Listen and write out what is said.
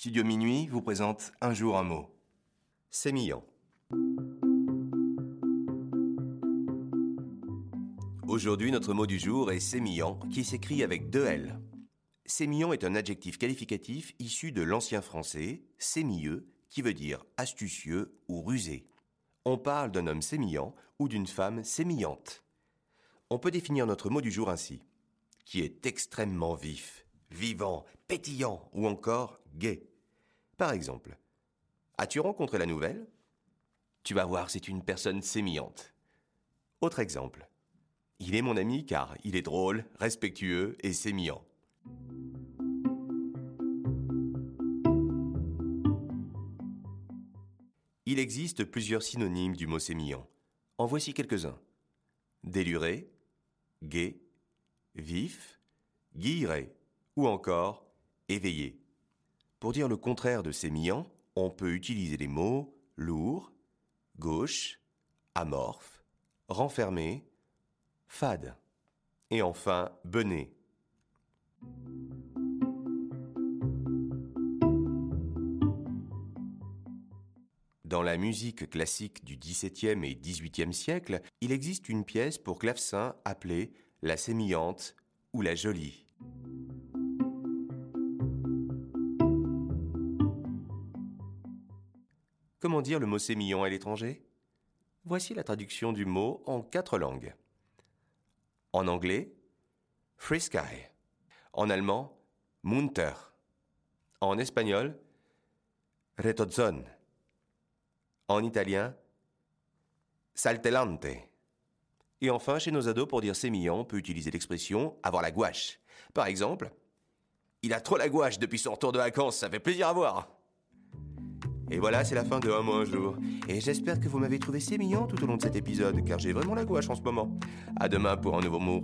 Studio Minuit vous présente Un jour un mot. Sémillant. Aujourd'hui, notre mot du jour est sémillant, qui s'écrit avec deux L. Sémillant est un adjectif qualificatif issu de l'ancien français sémilleux, qui veut dire astucieux ou rusé. On parle d'un homme sémillant ou d'une femme sémillante. On peut définir notre mot du jour ainsi, qui est extrêmement vif, vivant, pétillant ou encore gai. Par exemple, as-tu rencontré la nouvelle? Tu vas voir, c'est une personne sémillante. Autre exemple, il est mon ami car il est drôle, respectueux et sémillant. Il existe plusieurs synonymes du mot sémillant. En voici quelques-uns. Déluré, gai, vif, guilleret ou encore éveillé. Pour dire le contraire de sémillant, on peut utiliser les mots lourd, gauche, amorphe, renfermé, fade et enfin bené. Dans la musique classique du XVIIe et XVIIIe siècle, il existe une pièce pour clavecin appelée la sémillante ou la jolie. Comment dire le mot sémillant à l'étranger? Voici la traduction du mot en quatre langues. En anglais, Frisky. En allemand, munter. En espagnol, retozone. En italien, saltellante. Et enfin, chez nos ados, pour dire sémillant, on peut utiliser l'expression avoir la gouache. Par exemple, il a trop la gouache depuis son retour de vacances, ça fait plaisir à voir. Et voilà, c'est la fin de Un mois un jour. Et j'espère que vous m'avez trouvé sémillant tout au long de cet épisode, car j'ai vraiment la gouache en ce moment. À demain pour un nouveau mot.